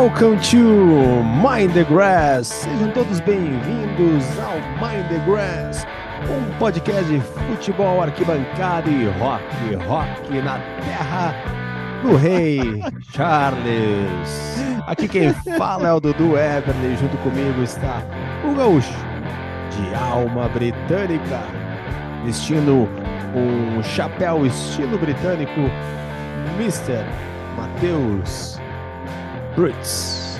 Welcome to Mind the Grass. Sejam todos bem-vindos ao Mind the Grass, um podcast de futebol, arquibancada e rock, rock na terra do rei Charles. Aqui quem fala é o Dudu Everly, junto comigo está o gaúcho de alma britânica, vestindo um chapéu estilo britânico, Mr. Matheus Brutes.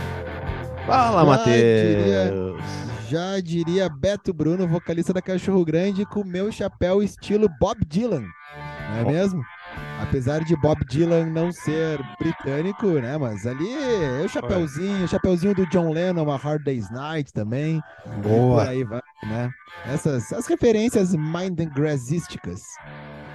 Fala, Matheus. Já diria Beto Bruno, vocalista da Cachorro Grande, com meu chapéu estilo Bob Dylan, não é Ó. mesmo? Apesar de Bob Dylan não ser britânico, né? Mas ali é o chapéuzinho, o chapéuzinho do John Lennon, a Hard Day's Night também. Por Boa. aí vai, né? Essas as referências mind and grassísticas.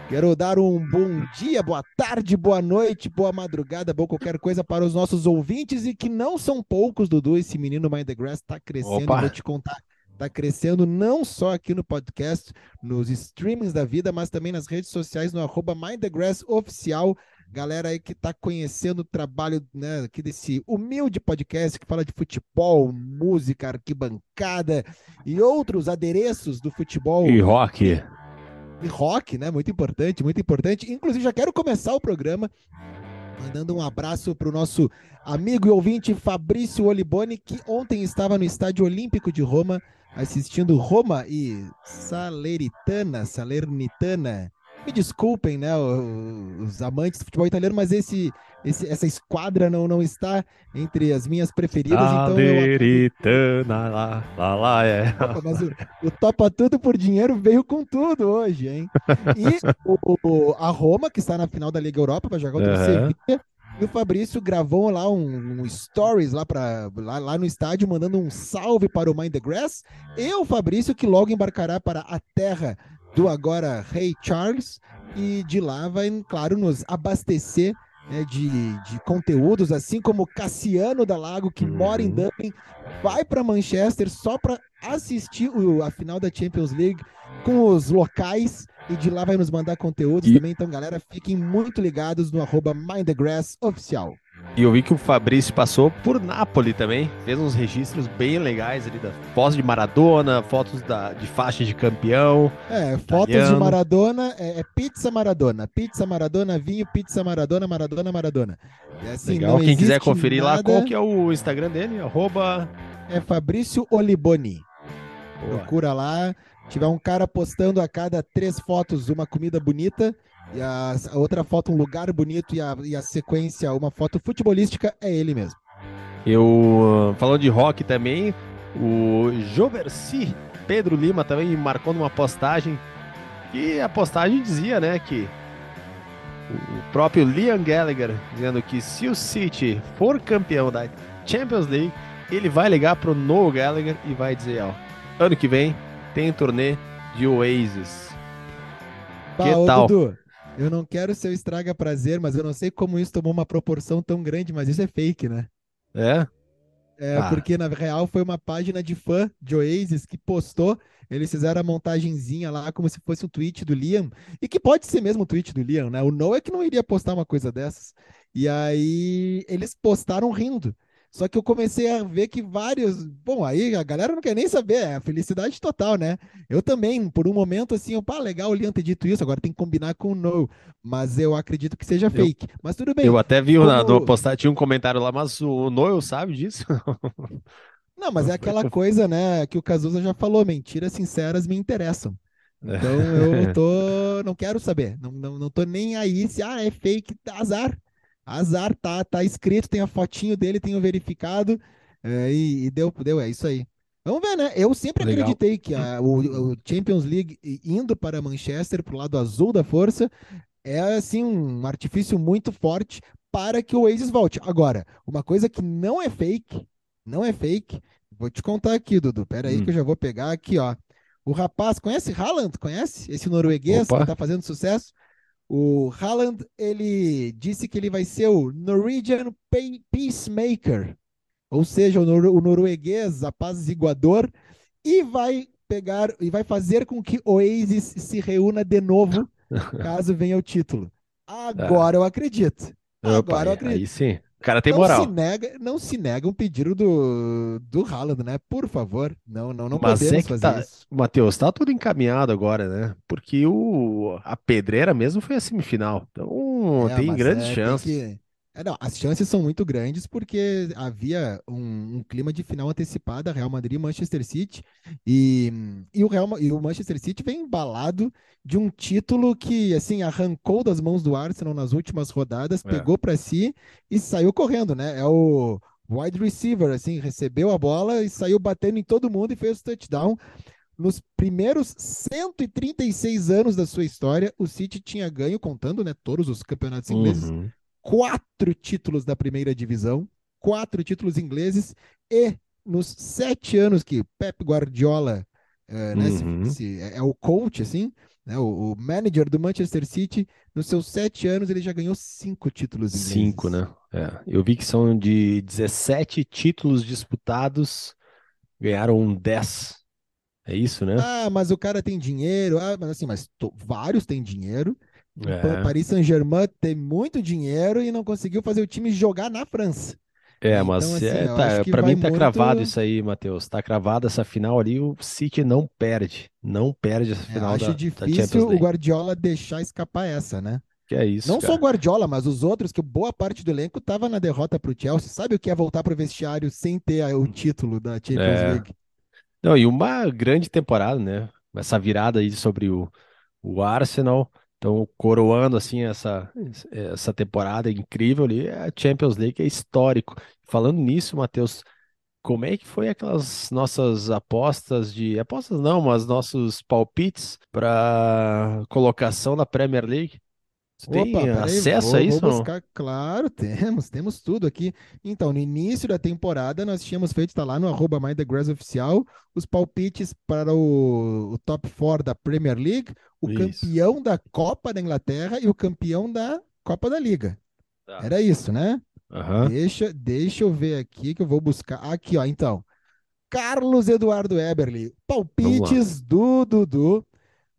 Quero dar um bom dia, boa tarde, boa noite, boa madrugada, boa qualquer coisa para os nossos ouvintes e que não são poucos, Dudu. Esse menino Mind the Grass tá crescendo, Opa. vou te contar. Tá crescendo não só aqui no podcast, nos streamings da vida, mas também nas redes sociais, no arroba Mind the Grass oficial. Galera aí que tá conhecendo o trabalho né, aqui desse humilde podcast que fala de futebol, música, arquibancada e outros adereços do futebol E rock. e rock, né? Muito importante, muito importante. Inclusive, já quero começar o programa mandando um abraço para o nosso amigo e ouvinte Fabrício Oliboni, que ontem estava no Estádio Olímpico de Roma assistindo Roma e Salernitana, Salernitana. Me desculpem, né, os amantes do futebol italiano, mas esse, esse- essa esquadra não, não está entre as minhas preferidas, então eu lá, lá, lá, é. Opa, Mas o, o Topa Tudo por Dinheiro veio com tudo hoje, hein? E o, o- a Roma, que está na final da Liga Europa, vai jogar o Aham. Sevilla. E o Fabrício gravou lá um, um stories lá, pra, lá, lá no estádio, mandando um salve para o Mind the Grass. E o Fabrício, que logo embarcará para a terra do agora Rei Charles. E de lá vai, claro, nos abastecer né, de, de conteúdos, assim como Cassiano da Lago, que mora em Uhum. Dublin, vai para Manchester só para assistir o- a final da Champions League com os locais e de lá vai nos mandar conteúdos E- também. Então, galera, fiquem muito ligados no arroba Mind the Grass oficial. E eu vi que o Fabrício passou por Nápoles também. Fez uns registros bem legais ali da fotos de Maradona, fotos da, de faixa de campeão. É, fotos de Italiano. Maradona, é, é pizza Maradona, pizza Maradona, vinho, pizza Maradona, Maradona, Maradona. É assim, Legal. Quem quiser conferir lá, nada, qual que é o Instagram dele? Arroba. é Fabrício Oliboni. Boa. Procura lá. Tiver um cara postando a cada três fotos uma comida bonita e a, a outra foto um lugar bonito e a, e a sequência uma foto futebolística, é ele mesmo. Eu, uh, falando de rock também, o Joversi Pedro Lima também marcou numa postagem e a postagem dizia, né, que o próprio Liam Gallagher dizendo que se o City for campeão da Champions League, ele vai ligar pro Noel Gallagher e vai dizer, ó, ano que vem tem turnê de Oasis. Bah, Que tal? Dudu, eu não quero ser o estraga prazer, mas eu não sei como isso tomou uma proporção tão grande, mas isso é fake, né? É? É, Ah. porque na real foi uma página de fã de Oasis que postou, eles fizeram a montagenzinha lá como se fosse um tweet do Liam, e que pode ser mesmo um tweet do Liam, né? O Noah é que não iria postar uma coisa dessas. E aí eles postaram rindo. Só que eu comecei a ver que vários. Bom, aí a galera não quer nem saber, é a felicidade total, né? Eu também, por um momento, assim, eu, pá, legal o Liam ter dito isso, agora tem que combinar com o No. Mas eu acredito que seja fake. Mas tudo bem. Eu até vi na como- do postar, tinha um comentário lá, mas o Noel sabe disso? Não, mas é aquela coisa, né, que o Cazuza já falou, mentiras sinceras me interessam. Então eu tô, não quero saber, não, não, não tô nem aí se ah, é fake, azar. Azar, tá, tá escrito, tem a fotinho dele, tenho verificado, é, e, e deu, deu, é isso aí. Vamos ver, né? Eu sempre Legal. acreditei que a- o, o Champions League indo para Manchester, pro lado azul da força, é assim um artifício muito forte para que o Oasis volte. Agora, uma coisa que não é fake, não é fake, vou te contar aqui, Dudu. Pera aí Hum. que eu já vou pegar aqui, ó. O rapaz, conhece Haaland? Conhece? Esse norueguês Opa. que tá fazendo sucesso? O Haaland, ele disse que ele vai ser o Norwegian Pe- Peacemaker, ou seja, o, nor- o norueguês apaziguador, e vai pegar e vai fazer com que Oasis se reúna de novo, caso venha o título. Agora eu acredito. Opa, Agora eu aí- acredito. aí sim. Cara tem não moral. se nega, não se nega um pedido do, do Haaland, né? Por favor, não, não, não Mas é podemos que fazer tá, isso. Matheus, tá tudo encaminhado agora, né? Porque o, a pedreira mesmo foi a semifinal. Então É, tem grandes é, tem chances. É, não, as chances são muito grandes porque havia um, um clima de final antecipada, Real Madrid e Manchester City, e, e, o Real, e o Manchester City vem embalado de um título que assim arrancou das mãos do Arsenal nas últimas rodadas, É. pegou para si e saiu correndo, né? É o wide receiver, assim, recebeu a bola e saiu batendo em todo mundo e fez o touchdown. Nos primeiros 136 anos da sua história, o City tinha ganho, contando, né, todos os campeonatos ingleses, Uhum. Quatro títulos da primeira divisão, quatro títulos ingleses, e nos sete anos que Pep Guardiola eh, né, se- Uhum. se- é, é o coach, assim, né, o, o manager do Manchester City, nos seus sete anos ele já ganhou cinco títulos ingleses. Cinco, né? É. Eu vi que são de 17 títulos disputados, ganharam 10. É isso, né? Ah, mas o cara tem dinheiro, ah, mas assim, mas to- vários têm dinheiro. O É. Paris Saint-Germain tem muito dinheiro e não conseguiu fazer o time jogar na França. É, Então, mas assim, é, tá, vai mim tá muito- cravado isso aí, Matheus. Tá cravado essa final ali, o City não perde. Não perde essa É, final acho da, da difícil o League. Guardiola deixar escapar essa, né? Que é isso, Não só o cara. Guardiola, mas os outros, que boa parte do elenco tava na derrota pro Chelsea. Sabe o que é voltar pro vestiário sem ter o título da Champions É. League? Não, e uma grande temporada, né? Essa virada aí sobre o, o Arsenal. Então, coroando assim essa, essa temporada incrível ali, a Champions League é histórico. Falando nisso, Matheus, como é que foi aquelas nossas apostas de, apostas não, mas nossos palpites para colocação na Premier League? Você tem Opa, acesso vou, a vou isso não? buscar. Claro, temos, temos tudo aqui. Então, no início da temporada, nós tínhamos feito, está lá no arroba Mind the Grass Oficial, os palpites para o, o top 4 da Premier League, o Isso. campeão da Copa da Inglaterra e o campeão da Copa da Liga. Tá. Era isso, né? Deixa, deixa eu ver aqui que eu vou buscar. Aqui, ó, então. Carlos Eduardo Eberly, palpites do Dudu.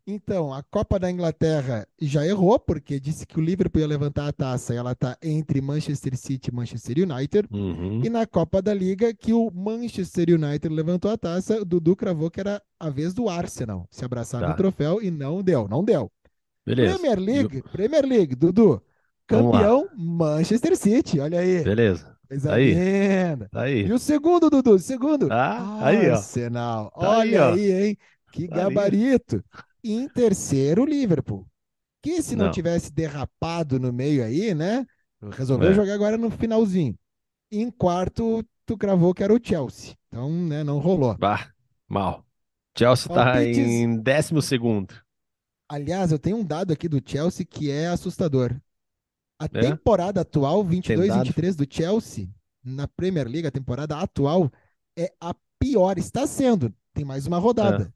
Então, a Copa da Inglaterra já errou, porque disse que o Liverpool ia levantar a taça e ela está entre Manchester City e Manchester United. Uhum. E na Copa da Liga, que o Manchester United levantou a taça, o Dudu cravou que era a vez do Arsenal se abraçar Tá. no troféu e não deu, não deu. Beleza. Premier League, Premier League, Dudu. Campeão Manchester City, olha aí. Beleza. Coisa Tá aí. Tá aí. E o segundo, Dudu, segundo. Tá aí, ó. Arsenal. Tá aí, Olha ó. aí, hein? Que Tá ali. E em terceiro, o Liverpool. Que se não, Não. tivesse derrapado no meio aí, né? Resolveu É. jogar agora no finalzinho. E em quarto, tu cravou que era o Chelsea. Então, né, não rolou. Bah, mal. Chelsea tá Palpites. em décimo segundo. Aliás, eu tenho um dado aqui do Chelsea que é assustador. A É? temporada atual, Tem 22-23 do Chelsea, na Premier League, a temporada atual, é a pior. Está sendo. Tem mais uma rodada.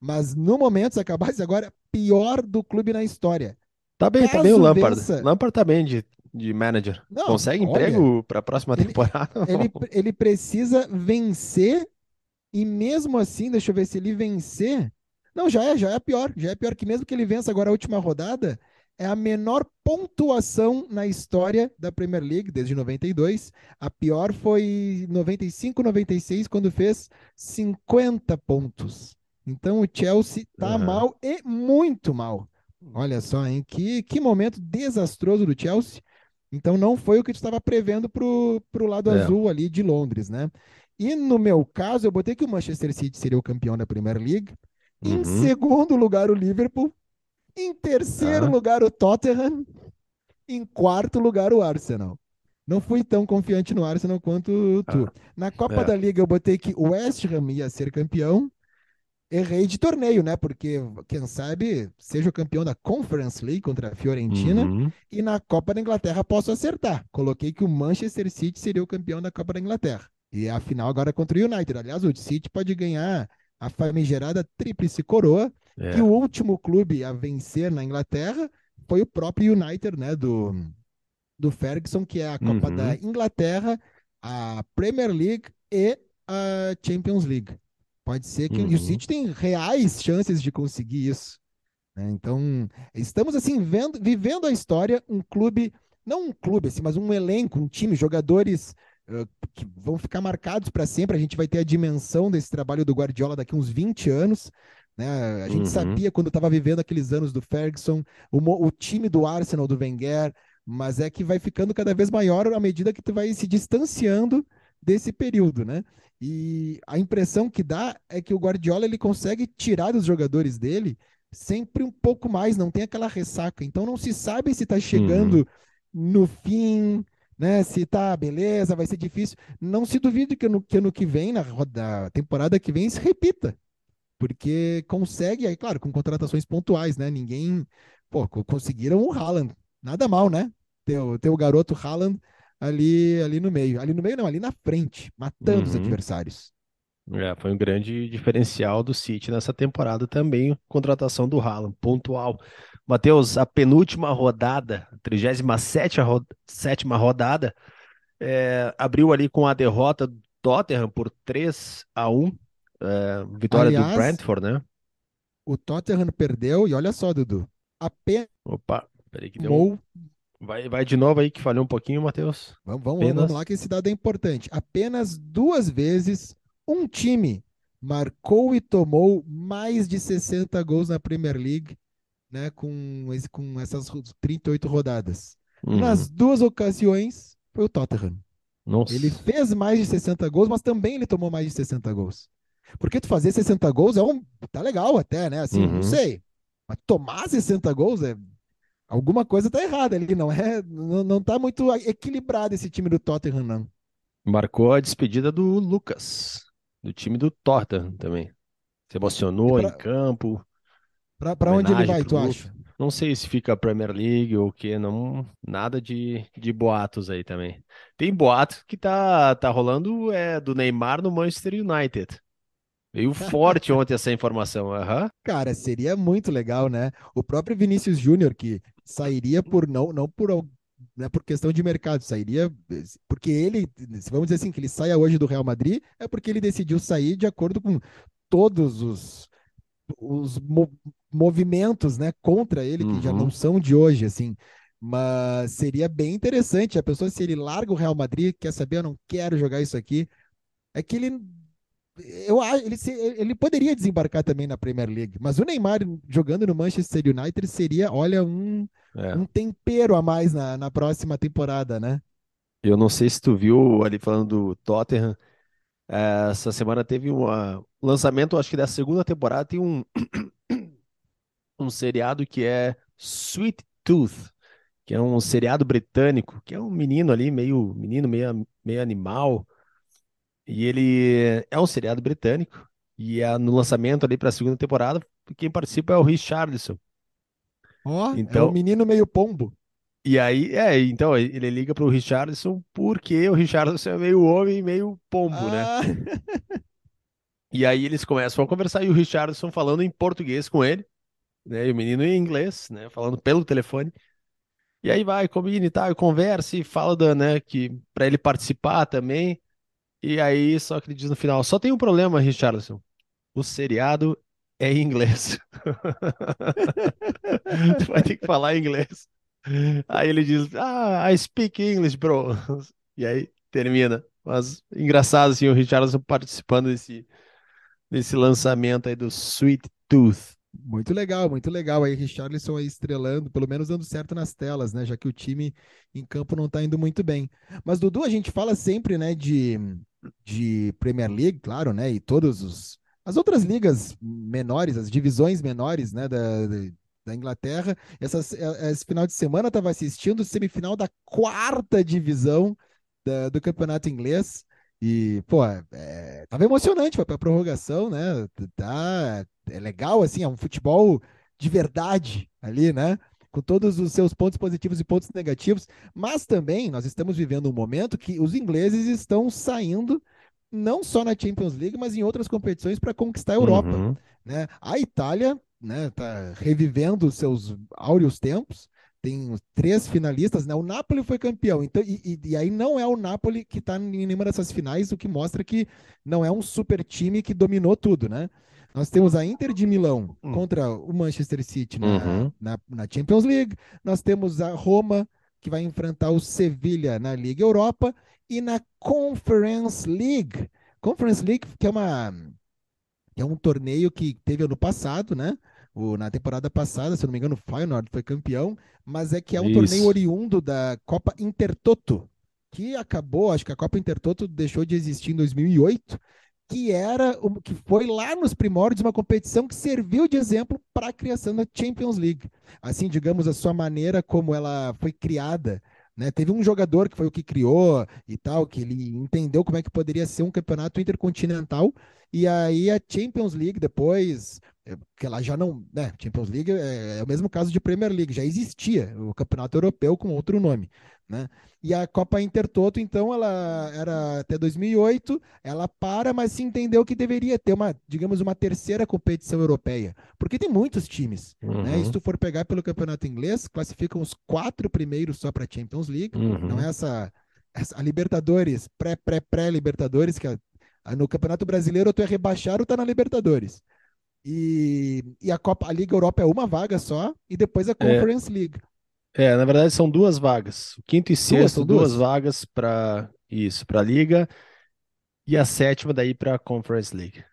Mas no momento, se acabasse agora, pior do clube na história. Tá bem, tá bem o Caso Lampard. vença- Lampard tá bem de, de manager. Não, Consegue olha, emprego pra próxima ele- temporada? Ele, ele precisa vencer e mesmo assim, deixa eu ver se ele vencer. Não, já é, já é pior. Já é pior que mesmo que ele vença agora a última rodada, é a menor pontuação na história da Premier League desde 92. A pior foi 95, 96, quando fez 50 pontos. Então o Chelsea tá Aham. mal e muito mal. Olha só, hein? Que, que momento desastroso do Chelsea. Então não foi o que tu estava prevendo pro, pro lado É. azul ali de Londres, né? E no meu caso, eu botei que o Manchester City seria o campeão da Premier League. Em Uhum. segundo lugar, o Liverpool. Em terceiro Ah. lugar, o Tottenham. Em quarto lugar, o Arsenal. Não fui tão confiante no Arsenal quanto tu. Na Copa é. da Liga, eu botei que o West Ham ia ser campeão. Errei de torneio, né? Porque, quem sabe, seja o campeão da Conference League contra a Fiorentina. Uhum. E na Copa da Inglaterra posso acertar. Coloquei que o Manchester City seria o campeão da Copa da Inglaterra. E a final agora é contra o United. Aliás, o City pode ganhar a famigerada tríplice coroa, É. que o último clube a vencer na Inglaterra foi o próprio United, né, do, do Ferguson, que é a Copa Uhum. da Inglaterra, a Premier League e a Champions League. Pode ser que Uhum. o City tem reais chances de conseguir isso. né? Então, estamos assim vendo, vivendo a história, um clube não um clube assim, mas um elenco, um time, jogadores uh, que vão ficar marcados para sempre. A gente vai ter a dimensão desse trabalho do Guardiola daqui uns 20 anos. Né? A gente uhum. sabia quando estava vivendo aqueles anos do Ferguson, o, o, time do Arsenal, do Wenger, mas é que vai ficando cada vez maior à medida que tu vai se distanciando desse período, né? E a impressão que dá é que o Guardiola ele consegue tirar dos jogadores dele sempre um pouco mais, não tem aquela ressaca. Então não se sabe se está chegando uhum. no fim, né? Se tá beleza, vai ser difícil. Não se duvide que no que, ano que vem, na roda, temporada que vem, se repita. Porque consegue, aí, claro, com contratações pontuais, né? Ninguém. Pô, conseguiram o Haaland. Nada mal, né? Ter, ter o garoto Haaland ali, ali no meio. Ali no meio, não, ali na frente, matando uhum. os adversários. É, foi um grande diferencial do City nessa temporada também, contratação do Haaland, pontual. Matheus, a penúltima rodada, 37 ro sétima rodada, é, abriu ali com a derrota do Tottenham por 3 a 1 é, vitória Aliás, do Brentford, né? O Tottenham perdeu, e olha só, Dudu, apenas. Opa, peraí que deu. Vai, vai de novo aí que falhou um pouquinho, Matheus. Vamos, vamos, Apenas... vamos lá, que esse dado é importante. Apenas duas vezes um time marcou e tomou mais de 60 gols na Premier League, né, com, esse, com essas 38 rodadas. Uhum. Nas duas ocasiões, foi o Tottenham. Nossa. Ele fez mais de 60 gols, mas também ele tomou mais de 60 gols. Porque tu fazer 60 gols é um. tá legal até, né? Assim, uhum. não sei. Mas tomar 60 gols é alguma coisa tá errada ali, não é? Não, não tá muito equilibrado esse time do Tottenham, não. Marcou a despedida do Lucas, do time do Tottenham também. Se emocionou pra, em campo. Pra, pra onde ele vai, tu acha? Não sei se fica a Premier League ou o que, não, nada de, de boatos aí também. Tem boato que tá, tá rolando é do Neymar no Manchester United. Veio forte ontem essa informação. Uhum. Cara, seria muito legal, né? O próprio Vinícius Júnior, que sairia por não, não por, né, por questão de mercado, sairia porque ele, vamos dizer assim, que ele saia hoje do Real Madrid, é porque ele decidiu sair de acordo com todos os, os movimentos, né, contra ele, que uhum. já não uhum. são de hoje, assim. Mas seria bem interessante. A pessoa, se ele larga o Real Madrid, quer saber, eu não quero jogar isso aqui, é que ele eu ele, ele poderia desembarcar também na Premier League, mas o Neymar jogando no Manchester United seria, olha, um, é. um tempero a mais na, na próxima temporada, né? Eu não sei se tu viu ali falando do Tottenham, é, essa semana teve um lançamento, acho que da segunda temporada, tem um, um seriado que é Sweet Tooth, que é um seriado britânico, que é um menino ali, meio menino, meio, meio animal, e ele é um seriado britânico. E é no lançamento ali para a segunda temporada, quem participa é o Richardson. Ó, oh, então, é o menino meio pombo. E aí, é, então ele liga para o Richardson porque o Richardson é meio homem, meio pombo, né? ah. né? E aí eles começam a conversar e o Richardson falando em português com ele, né? E o menino em inglês, né? Falando pelo telefone. E aí vai, combina e tal, conversa e fala, da, né, que para ele participar também. E aí, só que ele diz no final: só tem um problema, Richardson. O seriado é em inglês. tu vai ter que falar inglês. Aí ele diz: Ah, I speak English, bro. E aí termina. Mas engraçado, assim, o Richardson participando desse, desse lançamento aí do Sweet Tooth. Muito legal, muito legal. Aí, Richarlison aí estrelando, pelo menos dando certo nas telas, né? Já que o time em campo não tá indo muito bem. Mas, Dudu, a gente fala sempre, né, de de Premier League, claro, né? E todos os as outras ligas menores, as divisões menores, né, da, da Inglaterra. Essas, é, esse final de semana eu estava assistindo semifinal da quarta divisão da, do campeonato inglês. E, pô, é, tava emocionante, foi pra prorrogação, né? Tá, é legal, assim, é um futebol de verdade ali, né? com todos os seus pontos positivos e pontos negativos, mas também nós estamos vivendo um momento que os ingleses estão saindo não só na Champions League, mas em outras competições para conquistar a Europa. Uhum. Né? A Itália né, tá revivendo seus áureos tempos, tem três finalistas, né? O Napoli foi campeão, então e, e, aí não é o Napoli que está em nenhuma dessas finais, o que mostra que não é um super time que dominou tudo, né? Nós temos a Inter de Milão hum. contra o Manchester City na, uhum. na, na, Champions League. Nós temos a Roma que vai enfrentar o Sevilha na Liga Europa e na Conference League. Conference League, que é uma que é um torneio que teve ano passado, né? O, na temporada passada, se eu não me engano, o Feyenoord foi campeão, mas é que é um Isso. torneio oriundo da Copa Intertoto, que acabou, acho que a Copa Intertoto deixou de existir em 2008, que era que foi lá nos primórdios uma competição que serviu de exemplo para a criação da Champions League. Assim, digamos, a sua maneira como ela foi criada. Né? Teve um jogador que foi o que criou e tal, que ele entendeu como é que poderia ser um campeonato intercontinental, e aí a Champions League depois que ela já não, né, Champions League é, é, o mesmo caso de Premier League, já existia o campeonato europeu com outro nome, né? E a Copa Intertoto, então, ela era até 2008, ela para, mas se entendeu que deveria ter uma, digamos, uma terceira competição europeia, porque tem muitos times, uhum. né? E se tu for pegar pelo campeonato inglês, classificam os quatro primeiros só para Champions League, uhum. não é essa, essa a Libertadores, pré pré pré Libertadores que a, no Campeonato Brasileiro tu é rebaixado ou tá na Libertadores. E, e a Copa, a Liga Europa é uma vaga só, e depois a é. Conference é, League. É, na verdade são duas vagas. O quinto e sexto, duas, duas vagas para isso, para a Liga, e a sétima daí para a Conference League.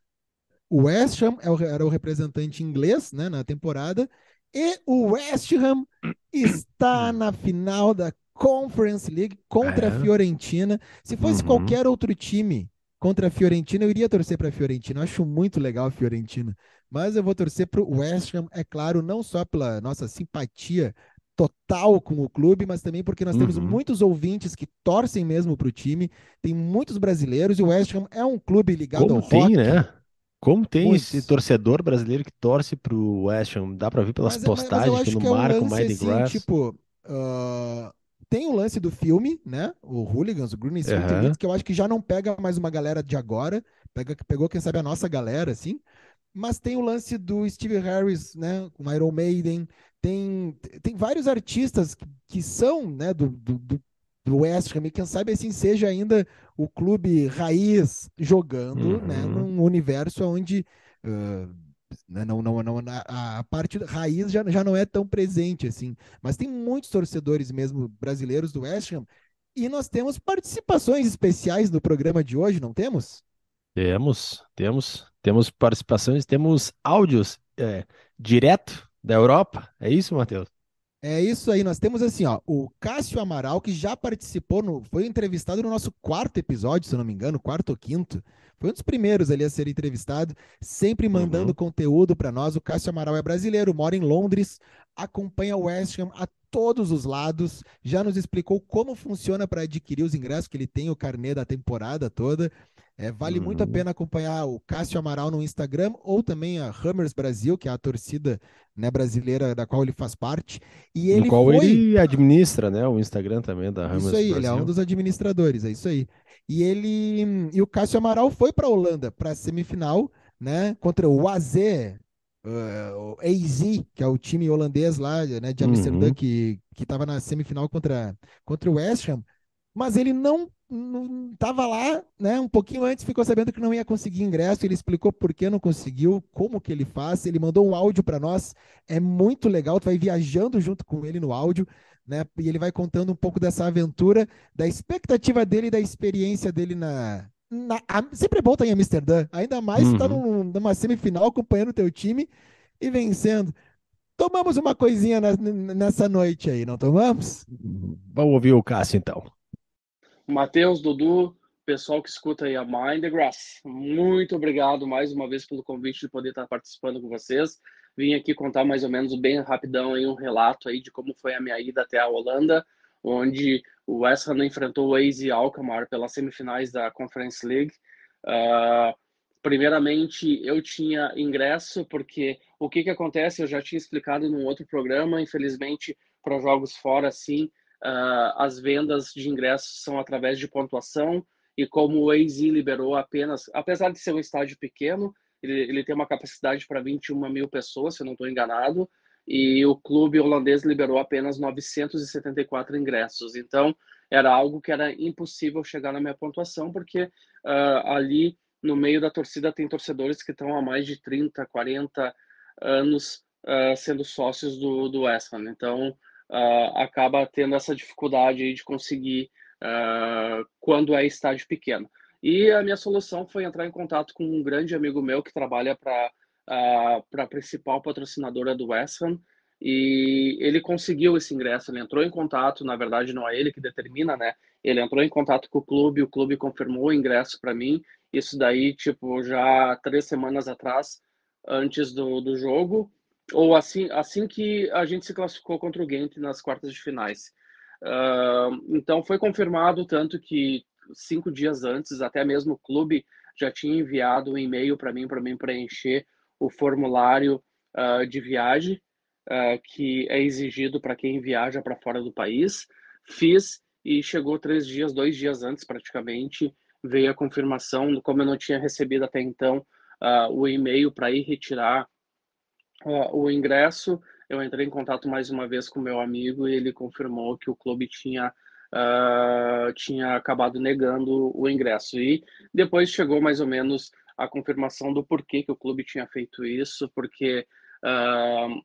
O West Ham é era o representante inglês né, na temporada, e o West Ham está na final da Conference League contra é. a Fiorentina. Se fosse uhum. qualquer outro time contra a Fiorentina, eu iria torcer para a Fiorentina. Eu acho muito legal a Fiorentina. Mas eu vou torcer para o West Ham, é claro, não só pela nossa simpatia total com o clube, mas também porque nós uhum. temos muitos ouvintes que torcem mesmo para o time. Tem muitos brasileiros e o West Ham é um clube ligado Como ao tem, rock. né? Como tem muitos. esse torcedor brasileiro que torce para o West Ham? Dá para ver pelas mas, postagens mas, que no Marco, é um Mind Grass. Tipo, uh, tem o lance do filme, né? O Hooligans, o Green Street uhum. que eu acho que já não pega mais uma galera de agora, pega, pegou, quem sabe, a nossa galera, assim. Mas tem o lance do Steve Harris, né? Com Iron Maiden. Tem, tem vários artistas que, que são, né, do, do, do West Ham, e quem sabe assim seja ainda o clube raiz jogando, né, uhum. né? Num universo onde. Uh, né? Não, não, não, a, a parte raiz já, já não é tão presente assim. Mas tem muitos torcedores mesmo brasileiros do West Ham. E nós temos participações especiais no programa de hoje, não temos? Temos, temos, temos participações, temos áudios é, direto da Europa. É isso, Matheus? É isso aí, nós temos assim, ó, o Cássio Amaral, que já participou, no, foi entrevistado no nosso quarto episódio, se eu não me engano, quarto ou quinto. Foi um dos primeiros ali a ser entrevistado, sempre mandando uhum. conteúdo para nós. O Cássio Amaral é brasileiro, mora em Londres, acompanha o West Ham a todos os lados, já nos explicou como funciona para adquirir os ingressos, que ele tem o carnê da temporada toda. É, vale uhum. muito a uhum. pena acompanhar o Cássio Amaral no Instagram ou também a Hammers Brasil, que é a torcida né, brasileira da qual ele faz parte. E ele qual foi... ele administra né, o Instagram também da Hammers Isso aí, Brasil. ele é um dos administradores, é isso aí. E ele e o Cássio Amaral foi para a Holanda para a semifinal, né, contra o AZ, uh, o AZ, que é o time holandês lá, né, de Amsterdã, uhum. que que estava na semifinal contra contra o West Ham mas ele não estava lá, né? Um pouquinho antes ficou sabendo que não ia conseguir ingresso. Ele explicou por que não conseguiu, como que ele faz. Ele mandou um áudio para nós. É muito legal. Tu vai viajando junto com ele no áudio, né? E ele vai contando um pouco dessa aventura, da expectativa dele, da experiência dele na. na a, sempre é bom estar em Amsterdã, ainda mais tá uhum. estar num, numa semifinal acompanhando o teu time e vencendo. Tomamos uma coisinha nessa noite aí, não tomamos? Vamos ouvir o Cássio então. Matheus, Dudu, pessoal que escuta aí a Mind the Grass, muito obrigado mais uma vez pelo convite de poder estar participando com vocês. Vim aqui contar mais ou menos bem rapidão aí um relato aí de como foi a minha ida até a Holanda, onde o West Ham enfrentou o AZ Alkmaar pelas semifinais da Conference League. Uh, primeiramente, eu tinha ingresso porque o que que acontece, eu já tinha explicado num outro programa, infelizmente para jogos fora assim, uh, as vendas de ingressos são através de pontuação e como o AZ liberou apenas, apesar de ser um estádio pequeno, ele, ele tem uma capacidade para 21 mil pessoas, se eu não estou enganado, e o clube holandês liberou apenas 974 ingressos. Então, era algo que era impossível chegar na minha pontuação, porque uh, ali no meio da torcida tem torcedores que estão há mais de 30, 40 anos uh, sendo sócios do, do West Ham. Então, uh, acaba tendo essa dificuldade de conseguir uh, quando é estádio pequeno. E a minha solução foi entrar em contato com um grande amigo meu que trabalha para uh, a principal patrocinadora do West Ham, e ele conseguiu esse ingresso, ele entrou em contato, na verdade não é ele que determina, né? Ele entrou em contato com o clube, o clube confirmou o ingresso para mim, isso daí, tipo, já três semanas atrás, antes do, do jogo, ou assim, assim que a gente se classificou contra o Ghent nas quartas de finais. Uh, então foi confirmado tanto que cinco dias antes, até mesmo o clube já tinha enviado um e-mail para mim para mim preencher o formulário uh, de viagem uh, que é exigido para quem viaja para fora do país. Fiz e chegou três dias, dois dias antes praticamente, veio a confirmação. Como eu não tinha recebido até então o e-mail para ir retirar o ingresso, eu entrei em contato mais uma vez com meu amigo e ele confirmou que o clube tinha uh, tinha acabado negando o ingresso. E depois chegou mais ou menos a confirmação do porquê que o clube tinha feito isso, porque uh,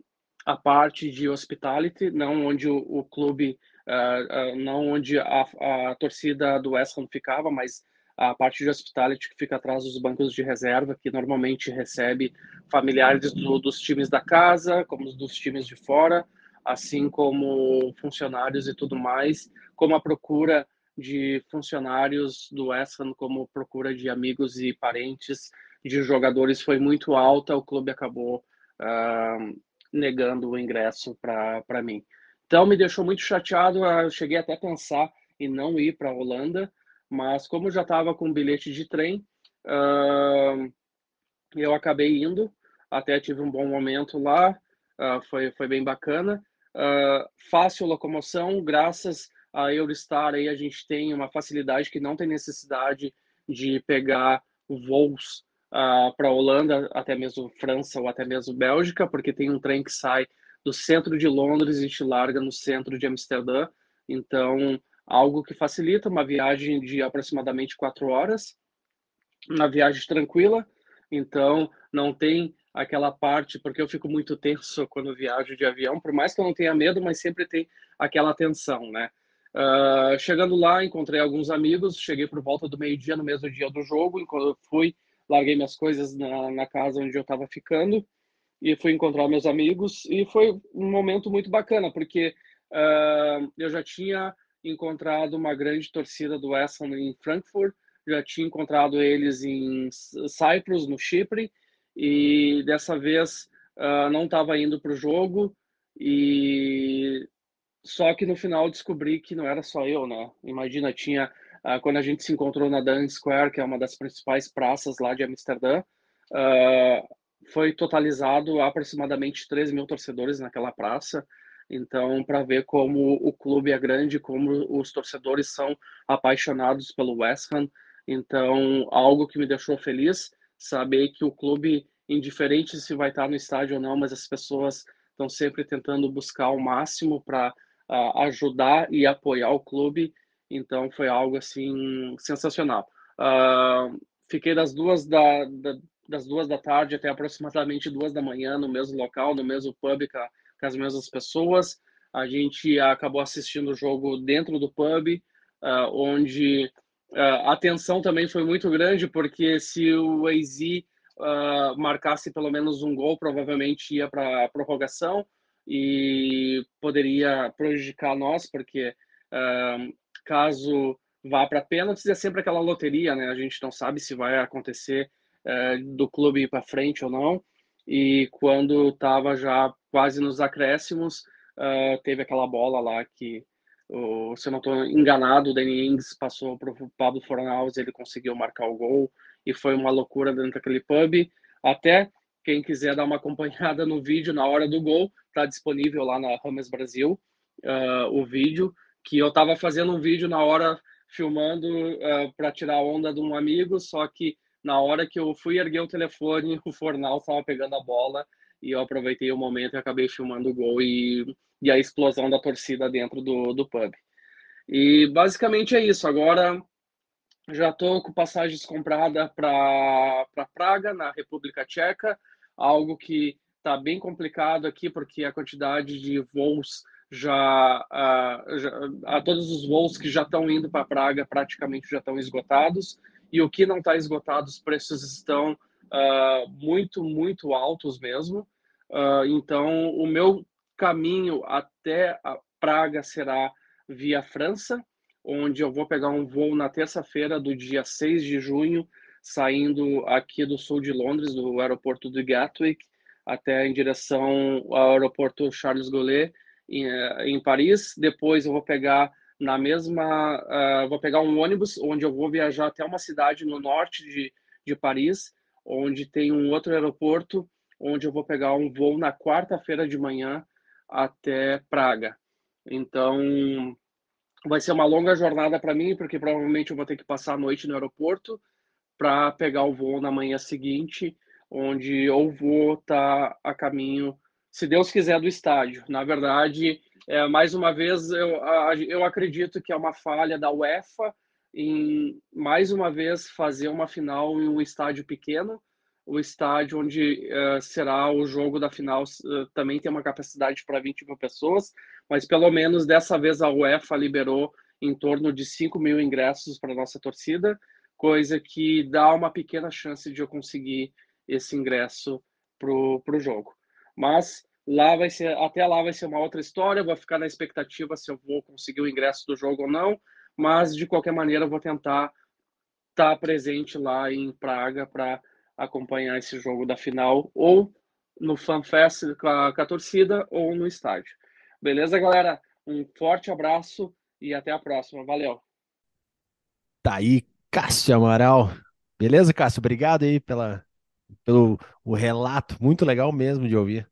a parte de hospitality, não onde o, o clube, uh, não onde a, a torcida do West Ham ficava, mas a parte de hospitality que fica atrás dos bancos de reserva, que normalmente recebe familiares do, dos times da casa, como dos times de fora, assim como funcionários e tudo mais, como a procura de funcionários do West Ham, como procura de amigos e parentes de jogadores foi muito alta, o clube acabou uh, negando o ingresso para mim. Então me deixou muito chateado, eu cheguei até a pensar em não ir para a Holanda, mas como já estava com bilhete de trem, uh, eu acabei indo. Até tive um bom momento lá, uh, foi, foi bem bacana. Uh, fácil locomoção, graças a Eurostar aí a gente tem uma facilidade que não tem necessidade de pegar voos uh, para a Holanda, até mesmo França ou até mesmo Bélgica, porque tem um trem que sai do centro de Londres e te larga no centro de Amsterdã. Então, algo que facilita uma viagem de aproximadamente quatro horas, uma viagem tranquila, então não tem aquela parte, porque eu fico muito tenso quando viajo de avião, por mais que eu não tenha medo, mas sempre tem aquela tensão, né? Uh, chegando lá, encontrei alguns amigos, cheguei por volta do meio-dia no mesmo dia do jogo, eu fui, larguei minhas coisas na, na casa onde eu estava ficando e fui encontrar meus amigos e foi um momento muito bacana, porque uh, eu já tinha encontrado uma grande torcida do West Ham em Frankfurt, já tinha encontrado eles em Cyprus, no Chipre, e dessa vez uh, não estava indo para o jogo, e só que no final descobri que não era só eu, né? Imagina, tinha uh, quando a gente se encontrou na Dan Square, que é uma das principais praças lá de Amsterdã, uh, foi totalizado aproximadamente 3 mil torcedores naquela praça. Então, para ver como o clube é grande, como os torcedores são apaixonados pelo West Ham. Então, algo que me deixou feliz, saber que o clube, indiferente se vai estar no estádio ou não, mas as pessoas estão sempre tentando buscar o máximo para uh, ajudar e apoiar o clube. Então, foi algo assim sensacional. Uh, fiquei das duas da, da, das duas da tarde até aproximadamente duas da manhã no mesmo local, no mesmo pub com com as mesmas pessoas. A gente acabou assistindo o jogo dentro do pub, uh, onde uh, a tensão também foi muito grande, porque se o AZ uh, marcasse pelo menos um gol, provavelmente ia para a prorrogação e poderia prejudicar nós, porque caso vá para pênaltis é sempre aquela loteria, né? A gente não sabe se vai acontecer do clube ir para frente ou não e quando estava já quase nos acréscimos, uh, teve aquela bola lá que, uh, se eu não estou enganado, o Danny Ings passou para o Pablo Fornals, ele conseguiu marcar o gol e foi uma loucura dentro daquele pub. Até quem quiser dar uma acompanhada no vídeo na hora do gol, está disponível lá na Rames Brasil uh, o vídeo, que eu estava fazendo um vídeo na hora filmando uh, para tirar onda de um amigo, só que na hora que eu fui erguer o telefone, o Fornal estava pegando a bola e eu aproveitei o momento e acabei filmando o gol e, e a explosão da torcida dentro do, do pub. E basicamente é isso. Agora já estou com passagens compradas para pra Praga, na República Tcheca, algo que está bem complicado aqui, porque a quantidade de voos já, uh, já a todos os voos que já estão indo para Praga praticamente já estão esgotados e o que não está esgotado os preços estão uh, muito muito altos mesmo uh, então o meu caminho até a Praga será via França onde eu vou pegar um voo na terça-feira do dia 6 de junho saindo aqui do sul de Londres do aeroporto de Gatwick até em direção ao aeroporto Charles Gaulle em, eh, em Paris. Depois eu vou pegar na mesma, uh, vou pegar um ônibus onde eu vou viajar até uma cidade no norte de, de Paris, onde tem um outro aeroporto, onde eu vou pegar um voo na quarta-feira de manhã até Praga. Então, vai ser uma longa jornada para mim, porque provavelmente eu vou ter que passar a noite no aeroporto para pegar o voo na manhã seguinte, onde eu vou estar tá a caminho se Deus quiser, do estádio. Na verdade, é, mais uma vez, eu, eu acredito que é uma falha da UEFA em, mais uma vez, fazer uma final em um estádio pequeno. O estádio onde uh, será o jogo da final uh, também tem uma capacidade para 20 mil pessoas, mas pelo menos dessa vez a UEFA liberou em torno de 5 mil ingressos para nossa torcida, coisa que dá uma pequena chance de eu conseguir esse ingresso para o jogo. Mas lá vai ser, até lá vai ser uma outra história. vou ficar na expectativa se eu vou conseguir o ingresso do jogo ou não. Mas de qualquer maneira, eu vou tentar estar presente lá em Praga para acompanhar esse jogo da final, ou no FanFest com a, com a torcida, ou no estádio. Beleza, galera? Um forte abraço e até a próxima. Valeu! Tá aí, Cássio Amaral. Beleza, Cássio? Obrigado aí pela, pelo o relato, muito legal mesmo de ouvir.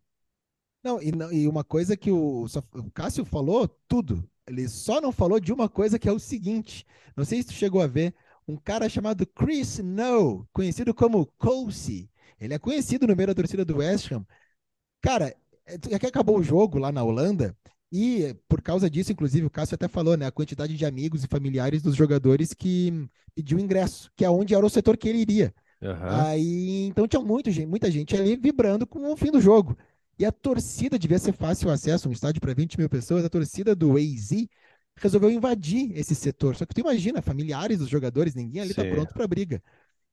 Não, e, e uma coisa que o, o Cássio falou, tudo. Ele só não falou de uma coisa que é o seguinte: não sei se tu chegou a ver, um cara chamado Chris No, conhecido como Colsey. Ele é conhecido no meio da torcida do West Ham. Cara, é, é que acabou o jogo lá na Holanda, e por causa disso, inclusive, o Cássio até falou, né? A quantidade de amigos e familiares dos jogadores que pediu ingresso, que é onde era o setor que ele iria. Uhum. Aí, então tinha muito, muita gente ali vibrando com o fim do jogo. E a torcida devia ser fácil acesso, um estádio para 20 mil pessoas. A torcida do AZ resolveu invadir esse setor. Só que tu imagina, familiares dos jogadores, ninguém ali está pronto para briga.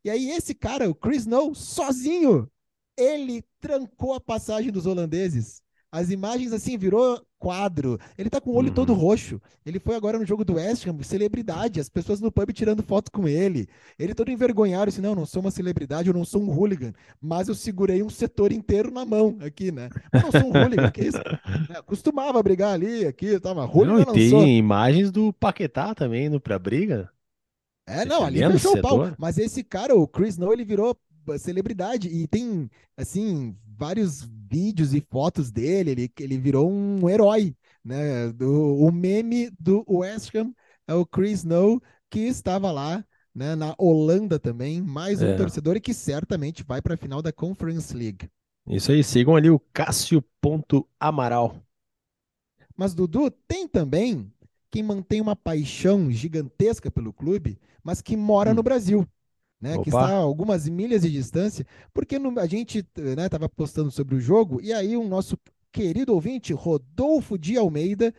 E aí esse cara, o Chris No, sozinho, ele trancou a passagem dos holandeses. As imagens assim virou quadro. Ele tá com o olho uhum. todo roxo. Ele foi agora no jogo do West Ham, celebridade, as pessoas no pub tirando foto com ele. Ele todo envergonhado, assim, não, não sou uma celebridade, eu não sou um hooligan, mas eu segurei um setor inteiro na mão aqui, né? Eu não sou um hooligan, que isso? É, costumava brigar ali, aqui, tava hooligan, não, e tem sou. imagens do Paquetá também no pra briga. É, não, ali fechou o pau. Mas esse cara, o Chris No, ele virou celebridade e tem, assim, vários vídeos e fotos dele, ele, ele virou um herói, né? Do, o meme do West Ham é o Chris No, que estava lá né, na Holanda também, mais um é. torcedor e que certamente vai para a final da Conference League. Isso aí, sigam ali o Cássio.amaral. Mas Dudu, tem também quem mantém uma paixão gigantesca pelo clube, mas que mora hum. no Brasil né, que está a algumas milhas de distância, porque no, a gente estava né, postando sobre o jogo, e aí o nosso querido ouvinte, Rodolfo de Almeida,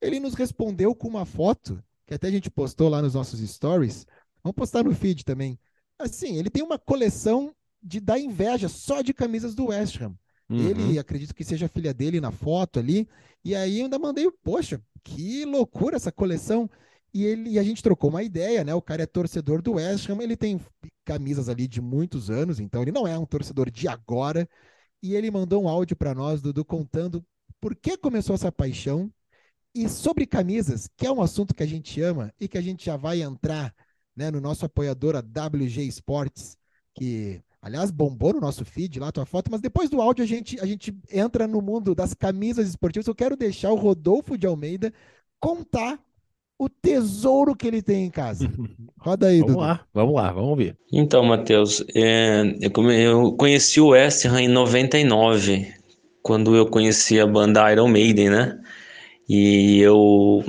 ele nos respondeu com uma foto, que até a gente postou lá nos nossos stories, vamos postar no feed também. Assim, ele tem uma coleção de dar inveja só de camisas do West Ham. Uhum. Ele, acredito que seja a filha dele na foto ali, e aí eu ainda mandei, poxa, que loucura essa coleção. E, ele, e a gente trocou uma ideia, né? O cara é torcedor do West Ham, ele tem camisas ali de muitos anos, então ele não é um torcedor de agora. E ele mandou um áudio para nós, Dudu, contando por que começou essa paixão e sobre camisas, que é um assunto que a gente ama e que a gente já vai entrar né, no nosso apoiador, a WG Sports, que, aliás, bombou no nosso feed lá a tua foto, mas depois do áudio a gente, a gente entra no mundo das camisas esportivas. Eu quero deixar o Rodolfo de Almeida contar o tesouro que ele tem em casa. Roda aí, Vamos Dudu. lá, vamos lá, vamos ver. Então, Matheus, é, eu, conheci o West Ham em 99, quando eu conheci a banda Iron Maiden, né? E eu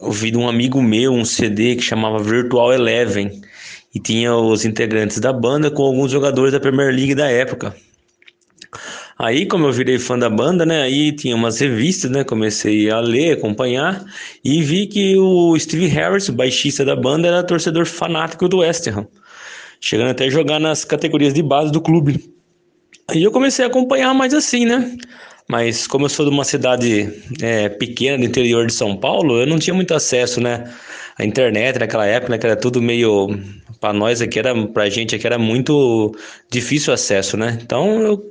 ouvi de um amigo meu um CD que chamava Virtual Eleven e tinha os integrantes da banda com alguns jogadores da Premier League da época. Aí, como eu virei fã da banda, né? Aí tinha umas revistas, né? Comecei a ler, acompanhar e vi que o Steve Harris, o baixista da banda, era torcedor fanático do West Ham, chegando até a jogar nas categorias de base do clube. Aí eu comecei a acompanhar mais assim, né? Mas como eu sou de uma cidade é, pequena do interior de São Paulo, eu não tinha muito acesso, né? A internet naquela época, né, que era tudo meio para nós aqui era pra gente aqui era muito difícil acesso, né? Então eu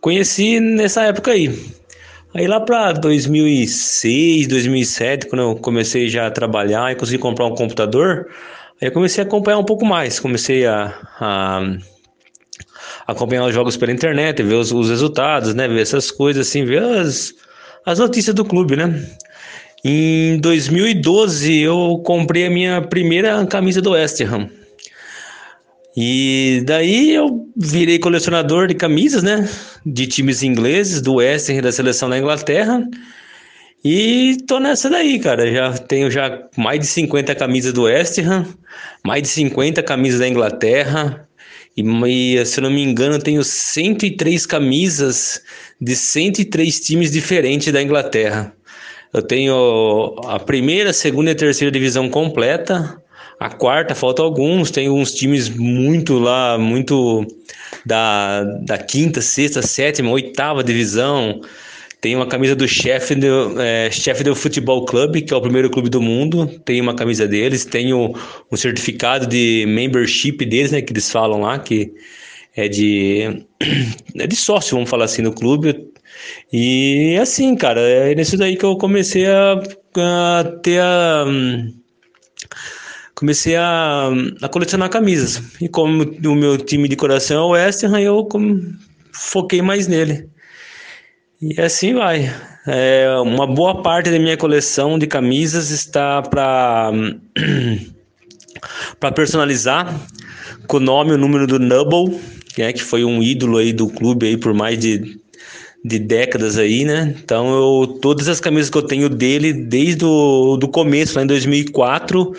conheci nessa época aí. Aí lá para 2006, 2007, quando eu comecei já a trabalhar e consegui comprar um computador, aí eu comecei a acompanhar um pouco mais, comecei a, a acompanhar os jogos pela internet, ver os, os, resultados, né, ver essas coisas assim, ver as, as notícias do clube, né? Em 2012 eu comprei a minha primeira camisa do West Ham. E daí eu virei colecionador de camisas, né? De times ingleses, do West Ham da seleção da Inglaterra. E tô nessa daí, cara. Já tenho já mais de 50 camisas do West Ham, mais de 50 camisas da Inglaterra. E, e se eu não me engano, tenho 103 camisas de 103 times diferentes da Inglaterra. Eu tenho a primeira, segunda e terceira divisão completa, a quarta, falta alguns, tem uns times muito lá, muito da, da quinta, sexta, sétima, oitava divisão. Tem uma camisa do Sheffield, é, Sheffield Football Club, que é o primeiro clube do mundo. Tem uma camisa deles. Tem o, um certificado de membership deles, né? Que eles falam lá, que é de, é de sócio, vamos falar assim, no clube. E assim, cara, é nisso daí que eu comecei a, a ter a comecei a, a colecionar camisas. E como o meu time de coração é o West Ham, eu foquei mais nele. E assim vai. É, uma boa parte da minha coleção de camisas está para para personalizar com o nome e o número do Nubble, que, é, que foi um ídolo aí do clube aí por mais de, de décadas aí, né? Então eu todas as camisas que eu tenho dele desde o do começo, lá em 2004,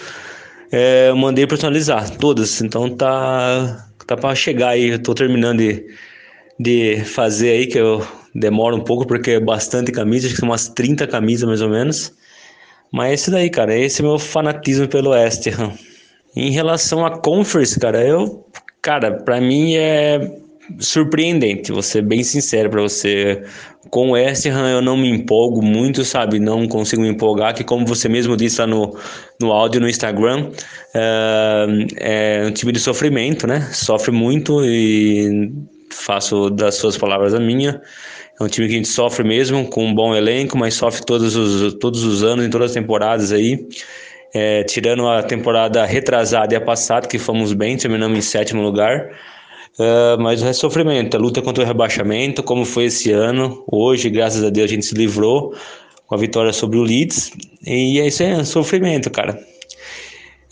é, eu mandei personalizar todas. Então tá, tá para chegar aí. Eu tô terminando de, de fazer aí, que eu demoro um pouco porque é bastante camisa, acho que são umas 30 camisas mais ou menos. Mas é esse daí, cara, esse é meu fanatismo pelo West. Em relação a Conference, cara, eu, cara, para mim é surpreendente, vou ser bem sincero para você. Com o West Ham eu não me empolgo muito, sabe? Não consigo me empolgar, que como você mesmo disse lá no, no áudio no Instagram, é, é um time de sofrimento, né? Sofre muito e faço das suas palavras a minha. É um time que a gente sofre mesmo, com um bom elenco, mas sofre todos os, todos os anos, em todas as temporadas aí. É, tirando a temporada retrasada e a passada, que fomos bem, terminamos em sétimo lugar. Uh, mas é sofrimento, a luta contra o rebaixamento, como foi esse ano. Hoje, graças a Deus, a gente se livrou com a vitória sobre o Leeds. E é isso aí, é sofrimento, cara.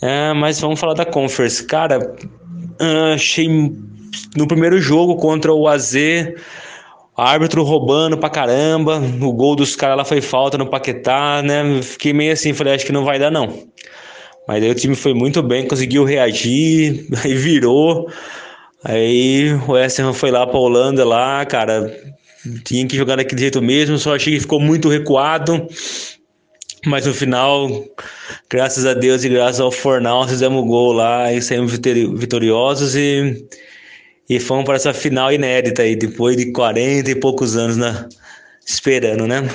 Uh, mas vamos falar da Conference. Cara, uh, achei no primeiro jogo contra o AZ, árbitro roubando pra caramba. O gol dos caras lá foi falta no Paquetá, né? Fiquei meio assim, falei, acho que não vai dar não. Mas aí o time foi muito bem, conseguiu reagir, aí virou. Aí o West foi lá para Holanda lá, cara, tinha que jogar daquele jeito mesmo, só achei que ficou muito recuado. Mas no final, graças a Deus e graças ao Fornal, fizemos gol lá e saímos vitoriosos e, e fomos para essa final inédita aí, depois de 40 e poucos anos né, esperando, né?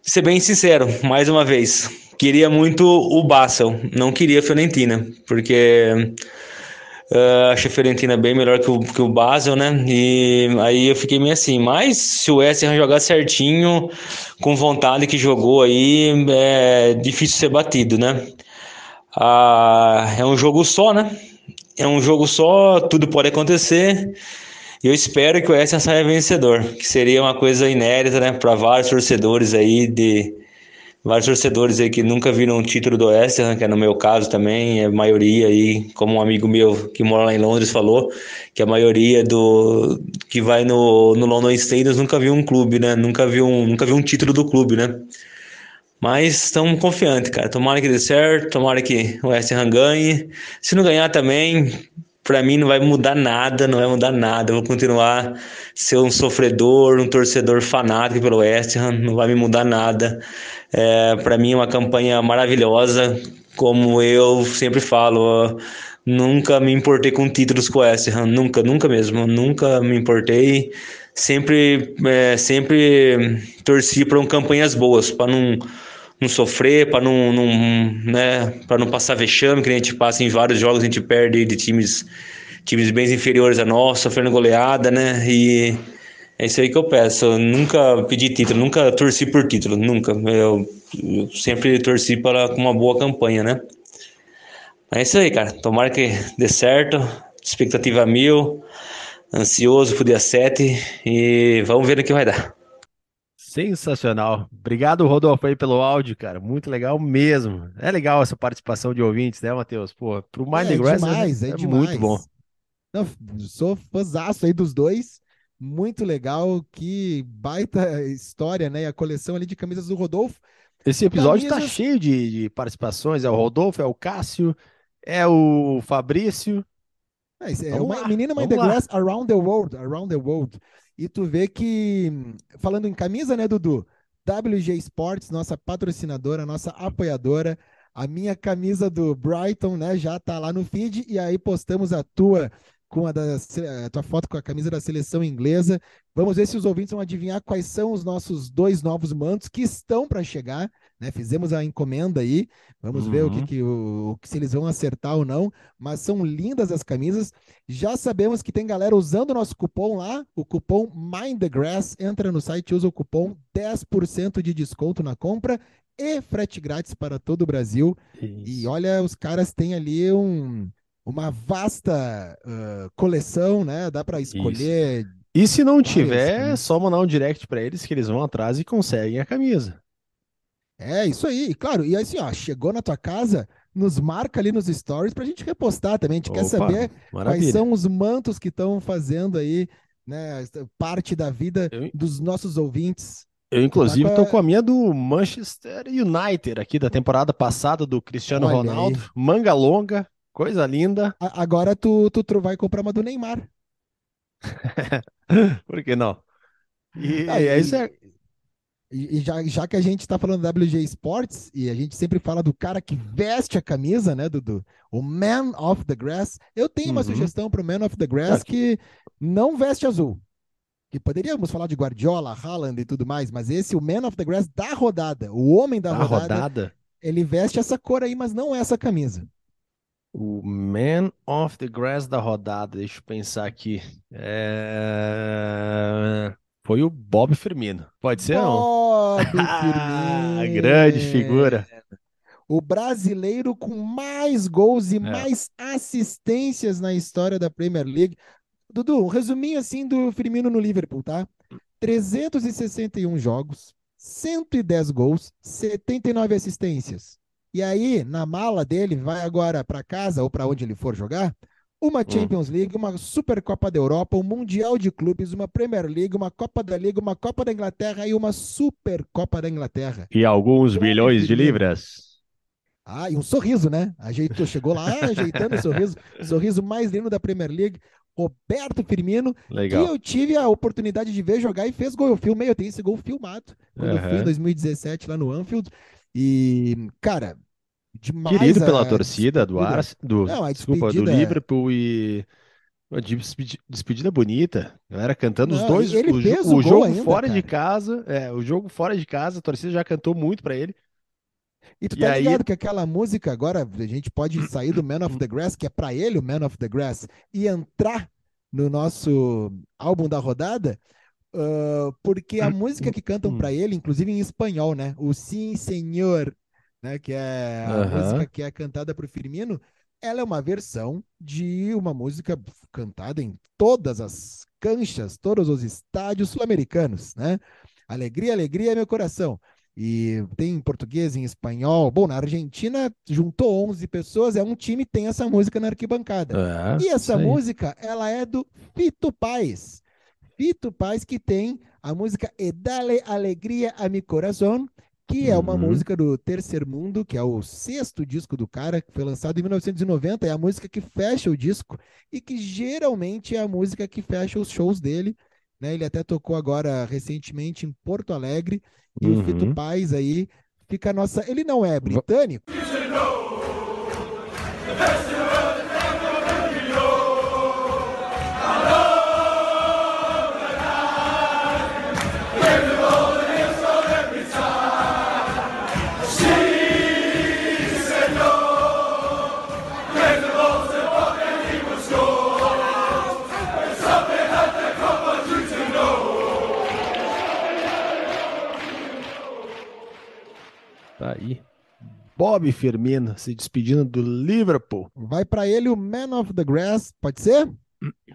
Ser bem sincero, mais uma vez, queria muito o Basel, não queria a Fiorentina, porque Uh, achei a Fiorentina bem melhor que o, que o Basel, né? E aí eu fiquei meio assim. Mas se o West Ham jogar certinho, com vontade que jogou aí, é difícil ser batido, né? Ah, é um jogo só, né? É um jogo só, tudo pode acontecer. Eu espero que o West Ham saia vencedor, que seria uma coisa inédita, né? Para vários torcedores aí de vários torcedores aí que nunca viram um título do Oeste, que é no meu caso também, é a maioria aí, como um amigo meu que mora lá em Londres falou, que a maioria do que vai no, no London Stadium nunca viu um clube, né? Nunca viu um, nunca viu um título do clube, né? Mas estamos confiantes, cara. Tomara que dê certo, tomara que o West Ham ganhe. Se não ganhar também, para mim não vai mudar nada, não vai mudar nada. Eu vou continuar ser um sofredor, um torcedor fanático pelo West Ham, não vai me mudar nada. É, para mim é uma campanha maravilhosa, como eu sempre falo. Nunca me importei com títulos com o West Ham, nunca, nunca mesmo, nunca me importei. Sempre, é, sempre torci para um campanhas boas, para não não sofrer, para não, não, né, para não passar vexame, que a gente passa em vários jogos, a gente perde de times times bem inferiores a nós, sofrendo goleada, né? E é isso aí que eu peço. Eu nunca pedi título, nunca torci por título, nunca. Eu, eu sempre torci para uma boa campanha, né? É isso aí, cara. Tomara que dê certo. Expectativa mil. Ansioso pro dia 7 e vamos ver o que vai dar. Sensacional. Obrigado, Rodolfo, aí pelo áudio, cara. Muito legal mesmo. É legal essa participação de ouvintes, né, Matheus? Pô, pro Mind É Grass demais, é, é é demais. muito bom. Não, sou fãzaço aí dos dois. Muito legal, que baita história, né? E a coleção ali de camisas do Rodolfo. Esse episódio tá Camisas- cheio de, de participações. É o Rodolfo, é o Cássio, é o Fabrício. É, é uma lá, menina the. Grass Around the World, Around the World. E tu vê que, falando em camisa, né, Dudu? WG Sports, nossa patrocinadora, nossa apoiadora. A minha camisa do Brighton, né, já tá lá no feed. E aí postamos a tua com a, da, a tua foto com a camisa da seleção inglesa. Vamos ver se os ouvintes vão adivinhar quais são os nossos dois novos mantos que estão para chegar. Né? Fizemos a encomenda aí. Vamos ver o que, Uhum. que o, se eles vão acertar ou não. Mas são lindas as camisas. Já sabemos que tem galera usando o nosso cupom lá, o cupom Mind the Grass. Entra no site, usa o cupom 10% de desconto na compra e frete grátis para todo o Brasil. E Isso. olha, os caras têm ali um, uma vasta ah, coleção, né? Dá para escolher. E se não tiver, é camisas. só mandar um direct pra eles que eles vão atrás e conseguem a camisa. É isso aí. Claro, e assim, ó, chegou na tua casa, nos marca ali nos stories pra gente repostar também. A gente quer Opa, saber quais Maravilha. são os mantos que estão fazendo aí, né? Parte da vida Eu- dos nossos ouvintes. Eu, inclusive, Tá com tô a- com a minha do Manchester United aqui da temporada passada do Cristiano Olha Ronaldo. Manga longa, coisa linda. A- Agora tu, tu, tu vai comprar uma do Neymar. Por que não? E Ah, é e- isso é. E, e já, já que a gente está falando da WG Sports, e a gente sempre fala do cara que veste a camisa, né, Dudu? O Man of the Grass. Eu tenho uma Uhum. sugestão para o Man of the Grass que não veste azul. Que poderíamos falar de Guardiola, Haaland e tudo mais, mas esse, o Man of the Grass da rodada, o homem da Da rodada, rodada. ele veste essa cor aí, mas não essa camisa. O Man of the Grass da rodada. Deixa eu pensar aqui. É, Foi o Bob Firmino. Pode ser, não? Bob Ah, Firmino. grande figura. O brasileiro com mais gols e É. mais assistências na história da Premier League. Dudu, um resuminho assim do Firmino no Liverpool, tá? 361 jogos, 110 gols, 79 assistências. E aí, na mala dele, vai agora para casa ou para onde ele for jogar, uma Champions League, uma Supercopa da Europa, um Mundial de Clubes, uma Premier League, uma Copa da Liga, uma Copa da Inglaterra e uma Supercopa da Inglaterra. E alguns bilhões de libras. Ah, e um sorriso, né? Ajeitou, chegou lá ajeitando o sorriso, sorriso mais lindo da Premier League. Roberto Firmino, que Legal. eu tive a oportunidade de ver jogar e fez gol. Eu filmei, eu tenho esse gol filmado quando eu fui em Aham. 2017 lá no Anfield. E, cara, demais. Querido pela a torcida do. Ars, do, Não, a desculpa, do despedida- Liverpool e uma despedi- despedida bonita. Galera cantando os Não, dois, ele o, fez o o jogo ainda, fora de cara. casa, é, o jogo fora de casa, a torcida já cantou muito pra ele. E tu E tá aí- ligado que aquela música agora, a gente pode sair do Man of the Grass, que é pra ele o Man of the Grass, e entrar no nosso álbum da rodada, ah, porque a música que cantam pra ele, inclusive em espanhol, né? O Sim Senhor, né? Que é a Aham. música que é cantada pro Firmino, ela é uma versão de uma música cantada em todas as canchas, todos os estádios sul-americanos, né? Alegria, alegria é meu coração. E tem em português, em espanhol. Bom, na Argentina juntou 11 pessoas, é um time tem essa música na arquibancada. É, E essa música, ela é do Fito Paz. Fito Paz que tem a música E Dale Alegria a Mi Corazón, que é uma Uhum. música do Terceiro Mundo, que é o sexto disco do cara, que foi lançado em 1990, é a música que fecha o disco e que geralmente é a música que fecha os shows dele. Né? Ele até tocou agora recentemente em Porto Alegre e o Fito Uhum. Paz aí fica a nossa. Ele não é britânico, Tá Bob Firmino se despedindo do Liverpool. vai para ele o Man of the Grass, pode ser?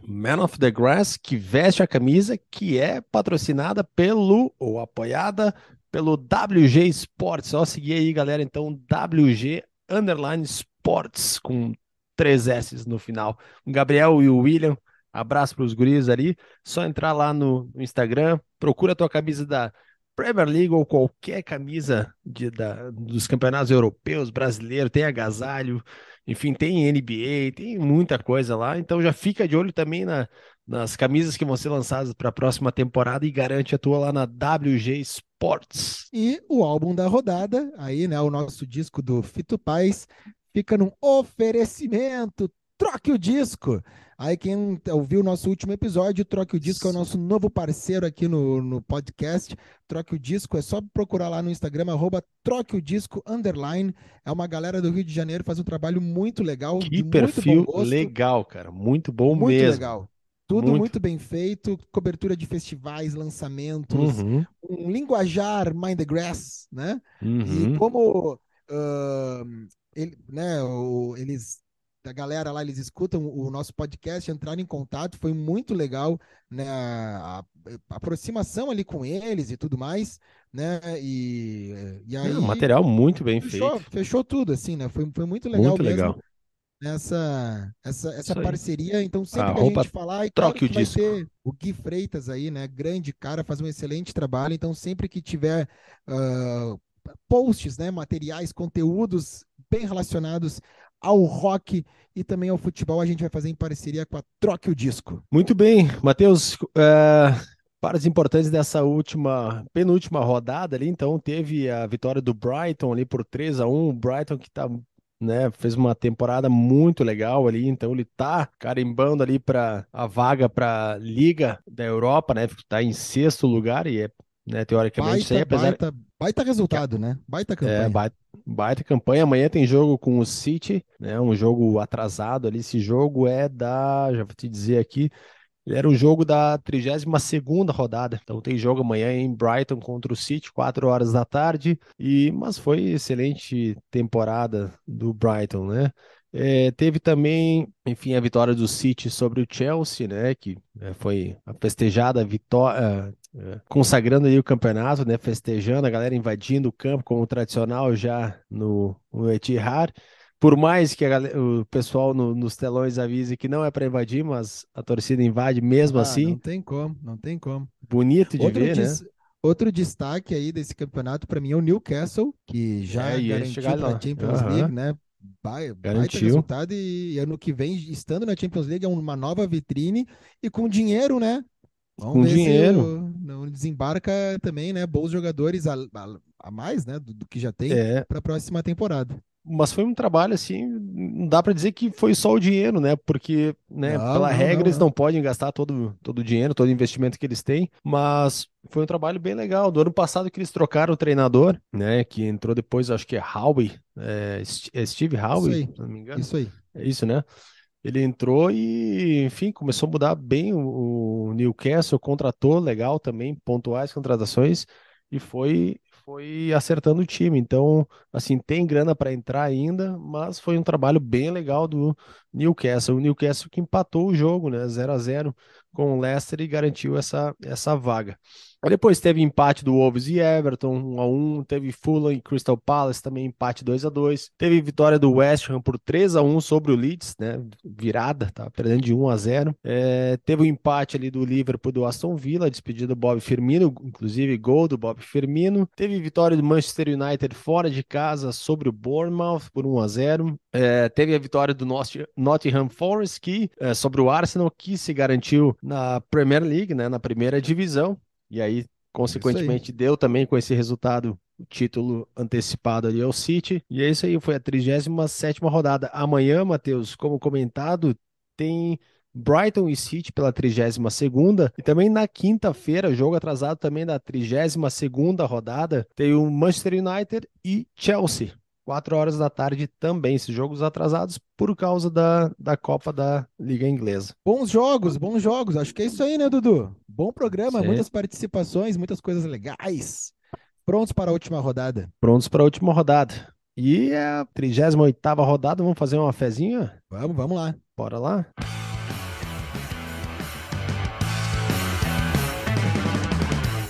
Man of the Grass, que veste a camisa que é patrocinada pelo, ou apoiada pelo WG Sports. Só seguir aí, galera, então, WG Underline Sports, com três S no final. O Gabriel e o William, abraço para os guris ali. Só entrar lá no, no Instagram, procura a tua camisa da Premier League ou qualquer camisa de, da, dos campeonatos europeus, brasileiro, tem agasalho, enfim, tem NBA, tem muita coisa lá. Então já fica de olho também na, nas camisas que vão ser lançadas para a próxima temporada e garante a tua lá na WG Sports. E o álbum da rodada, aí, né, o nosso disco do Fito Paz, fica num oferecimento. Troque o disco. Aí, quem ouviu o nosso último episódio, Troque o Disco é o nosso novo parceiro aqui no, no podcast. Troque o Disco, é só procurar lá no Instagram, arroba Troque o Disco, underline. É uma galera do Rio de Janeiro, faz um trabalho muito legal, Que muito perfil bom gosto. legal, cara. Muito bom muito mesmo. legal. Tudo Muito. muito. bem feito, cobertura de festivais, lançamentos, Uhum, um linguajar Mind the Grass, né? uhum. E como ahn, ele, né, o- eles, a galera lá, eles escutam o nosso podcast, entraram em contato, foi muito legal, né, a, a aproximação ali com eles e tudo mais, né, e, e É aí um material muito bem fechou, feito. fechou tudo, assim, né, foi, foi muito legal Muito mesmo legal. essa, essa, essa parceria. Então, sempre que a gente falar, e claro troque o que vai disco. o Gui Freitas aí, né? Grande cara, faz um excelente trabalho. Então, sempre que tiver ah, posts, né? Materiais, conteúdos bem relacionados ao rock e também ao futebol, a gente vai fazer em parceria com a Troque o Disco. Muito bem, Matheus. eh, Partes importantes dessa última, penúltima rodada ali, então teve a vitória do Brighton ali por 3 a 1 o Brighton que tá, né, fez uma temporada muito legal ali, então ele tá carimbando ali para a vaga para Liga da Europa, né, tá em sexto lugar e é, né, teoricamente isso aí, Baita, apesar baita, baita resultado, né? Baita é, campanha. baita, baita campanha. Amanhã tem jogo com o City, né? Um jogo atrasado ali. Esse jogo é da, já vou te dizer aqui, ele era um jogo da 32ª rodada. Então tem jogo amanhã em Brighton contra o City, 4 horas da tarde. E mas foi excelente temporada do Brighton, né? É, teve também, enfim, a vitória do City sobre o Chelsea, né? Que é, foi a festejada vitória, é, consagrando aí o campeonato, né? Festejando, a galera invadindo o campo como tradicional já no, no Etihad. Por mais que galera- o pessoal no- nos telões avise que não é para invadir, mas a torcida invade mesmo Ah, assim. Não tem como, não tem como. Bonito de Outro, ver, né? des- outro destaque aí desse campeonato para mim é o Newcastle, que já É, garantiu para a Champions Aham. League, né? Vai, baita Garantiu. resultado e ano que vem, estando na Champions League, é uma nova vitrine e com dinheiro, né? Vamos Com dinheiro. não desembarca também, né? Bons jogadores a, a- a mais, né? Do, do que já tem É, para a próxima temporada. mas foi um trabalho assim, não dá para dizer que foi só o dinheiro, né? Porque, né, Não, pela não, regra não, eles não. podem gastar todo, todo o dinheiro, todo o investimento que eles têm, mas foi um trabalho bem legal. Do ano passado que eles trocaram o treinador, né, que entrou depois, acho que é Howe, é, é Steve Howe, aí. se não me engano. Isso aí. É isso, né? Ele entrou e, enfim, começou a mudar bem o, o Newcastle, contratou legal também, pontuais contratações e foi foi acertando o time. Então, assim, tem grana para entrar ainda, mas foi um trabalho bem legal do Newcastle. O Newcastle que empatou o jogo, né? 0 a 0 com o Leicester e garantiu essa, essa vaga. Depois teve empate do Wolves e Everton, 1 a 1 Teve Fulham e Crystal Palace, também empate 2 a 2 Teve vitória do West Ham por 3 a 1 sobre o Leeds, né? Virada, tá perdendo de 1 a 0 é, Teve o um empate ali do Liverpool do Aston Villa, despedida do Bob Firmino, inclusive gol do Bob Firmino. Teve vitória do Manchester United fora de casa sobre o Bournemouth por 1 a 0 é, Teve a vitória do Nottingham Forest que, é, sobre o Arsenal, que se garantiu na Premier League, né? Na primeira divisão. E aí, consequentemente, aí. deu também com esse resultado o título antecipado ali ao City. E é isso aí, foi a 37 rodada. Amanhã, Matheus, como comentado, tem Brighton e City pela 32 e também na quinta-feira, jogo atrasado também da 32 rodada, tem o Manchester United e Chelsea. 4 horas da tarde também, esses jogos atrasados por causa da, da Copa da Liga Inglesa. Bons jogos, bons jogos. Acho que é isso aí, né, Dudu? Bom programa, Sim. muitas participações, muitas coisas legais. Prontos para a última rodada? Prontos para a última rodada. E é a 38 rodada, vamos fazer uma fezinha? Vamos, vamos lá. Bora lá?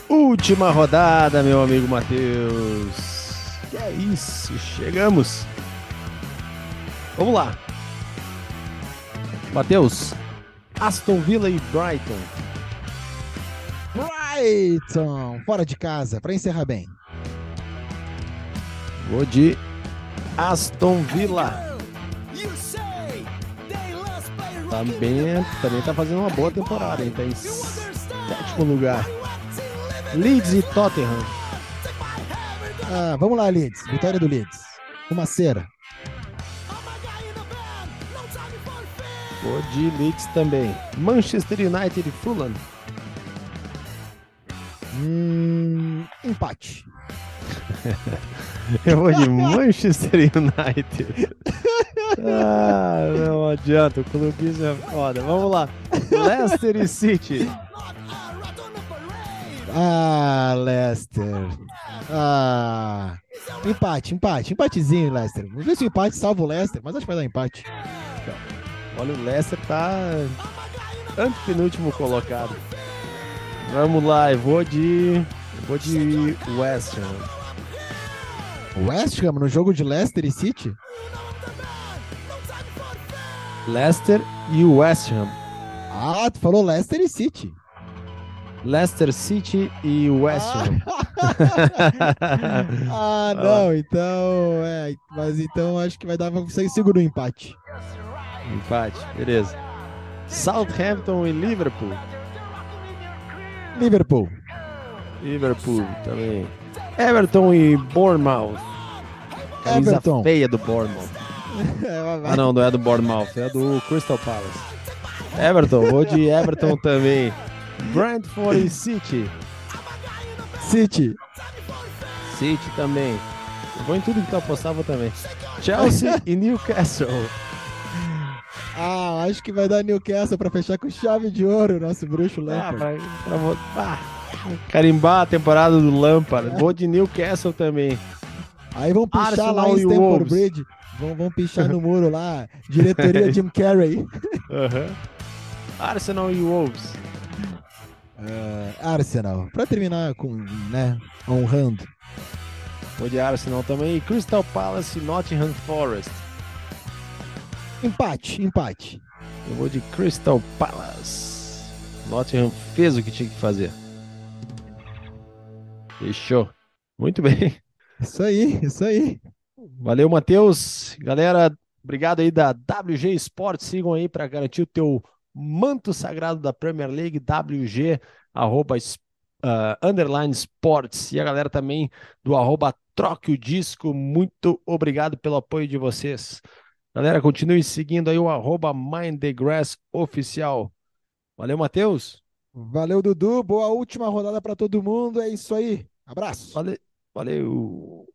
Última rodada, meu amigo Matheus. Que é isso, chegamos. Vamos lá. Matheus, Aston Villa e Brighton. Brighton, fora de casa, para encerrar bem. Vou de Aston Villa. Também, também tá fazendo uma boa temporada, hein? Tá em sétimo lugar. Leeds e Tottenham. Ah, vamos lá, Leeds. Vitória do Leeds. Uma cera. Vou de Leeds também. Manchester United e Fulham. Hum, empate. Eu vou de Manchester United. Ah, não adianta, o clubismo é foda. Vamos lá. Leicester e City. Ah, Leicester. Ah, empate, empate, empatezinho, Leicester. Vamos ver se o empate salva o Leicester, mas acho que vai dar empate. Olha, o Leicester tá antepenúltimo colocado. Vamos lá, eu vou de. Eu vou de West Ham. West Ham no jogo de Leicester e City? Leicester e West Ham. Ah, tu falou Leicester e City. Leicester City e West Ham. ah, não, então, é, mas então acho que vai dar pra você seguro o empate. Empate, beleza. Southampton e Liverpool. Liverpool. Liverpool também. Everton e Bournemouth. Camisa Everton. feia do Bournemouth. ah, não, não é do Bournemouth, é do Crystal Palace. Everton, vou de Everton também. Brentford e City. City. City também. Vou em tudo que tu apostar, vou também. Chelsea e Newcastle. Ah, acho que vai dar Newcastle pra fechar com chave de ouro, nosso bruxo Lampard. Ah, pra, pra, ah, carimbar a temporada do Lampard. Vou de Newcastle também. Aí vão pichar Arsenal lá em Stamford Bridge. Vão, vão pichar no muro lá. Diretoria Jim Carrey. Uhum. Arsenal e Wolves. Uh, Arsenal. Para terminar com, né, honrando. Vou de Arsenal também. Crystal Palace e Nottingham Forest. Empate, empate. Eu vou de Crystal Palace. Nottingham fez o que tinha que fazer. Fechou. Muito bem. Isso aí, isso aí. Valeu, Matheus. Galera, obrigado aí da WG Sports. Sigam aí para garantir o teu manto sagrado da Premier League, WG, arroba, uh, underline sports. E a galera também do arroba troque o disco. Muito obrigado pelo apoio de vocês. Galera, continue seguindo aí o arroba oficial. Valeu, Matheus. Valeu, Dudu. Boa última rodada para todo mundo. É isso aí. Abraço. Valeu. Valeu.